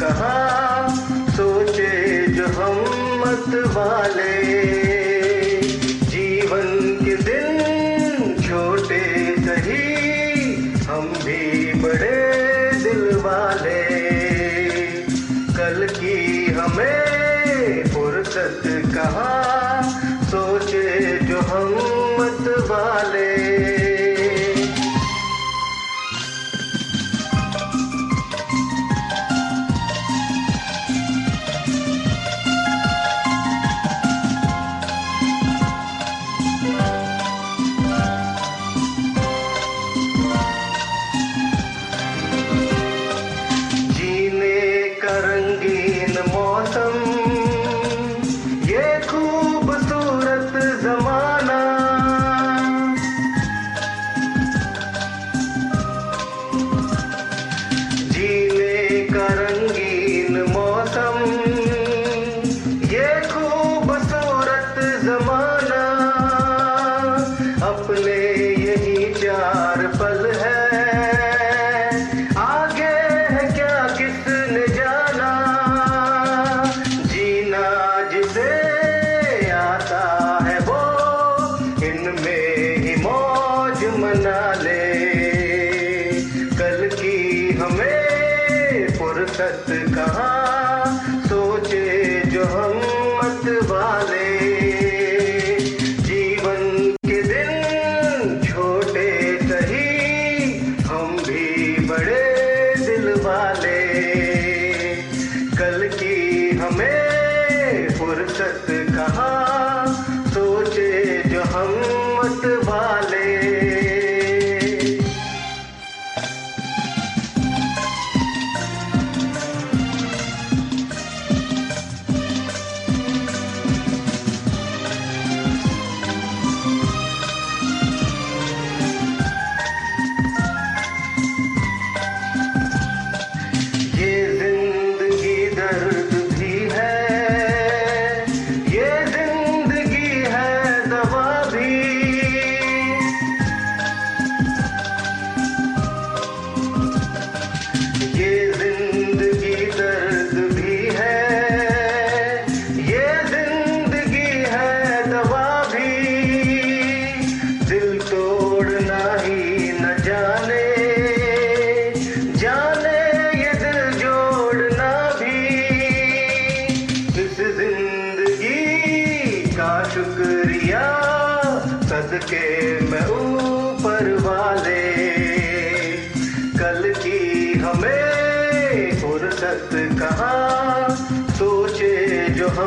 कहाँ सोचे जो हम मत वाले उम्मत वाले फुर्सत कहाँ? सोचे जो हम मत वाले। जीवन के दिन छोटे सही, हम भी बड़े दिल वाले। कल की हमें फुर्सत कहाँ? सोचे जो हम मत वाले।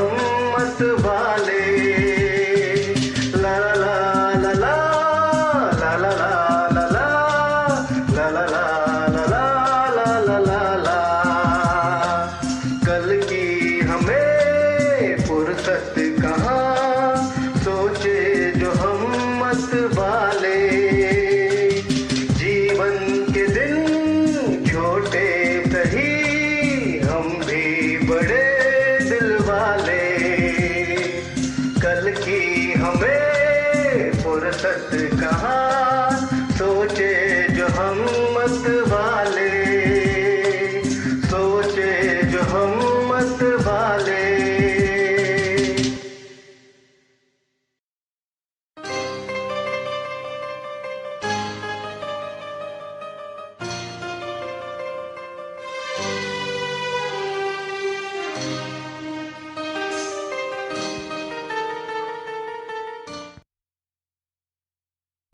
जो हम मत वाले ला कल की हमें फुर्सत कहाँ सोचे जो हम मत वाले हमें फुर्सत कहा सोचे जो हम मत वाले।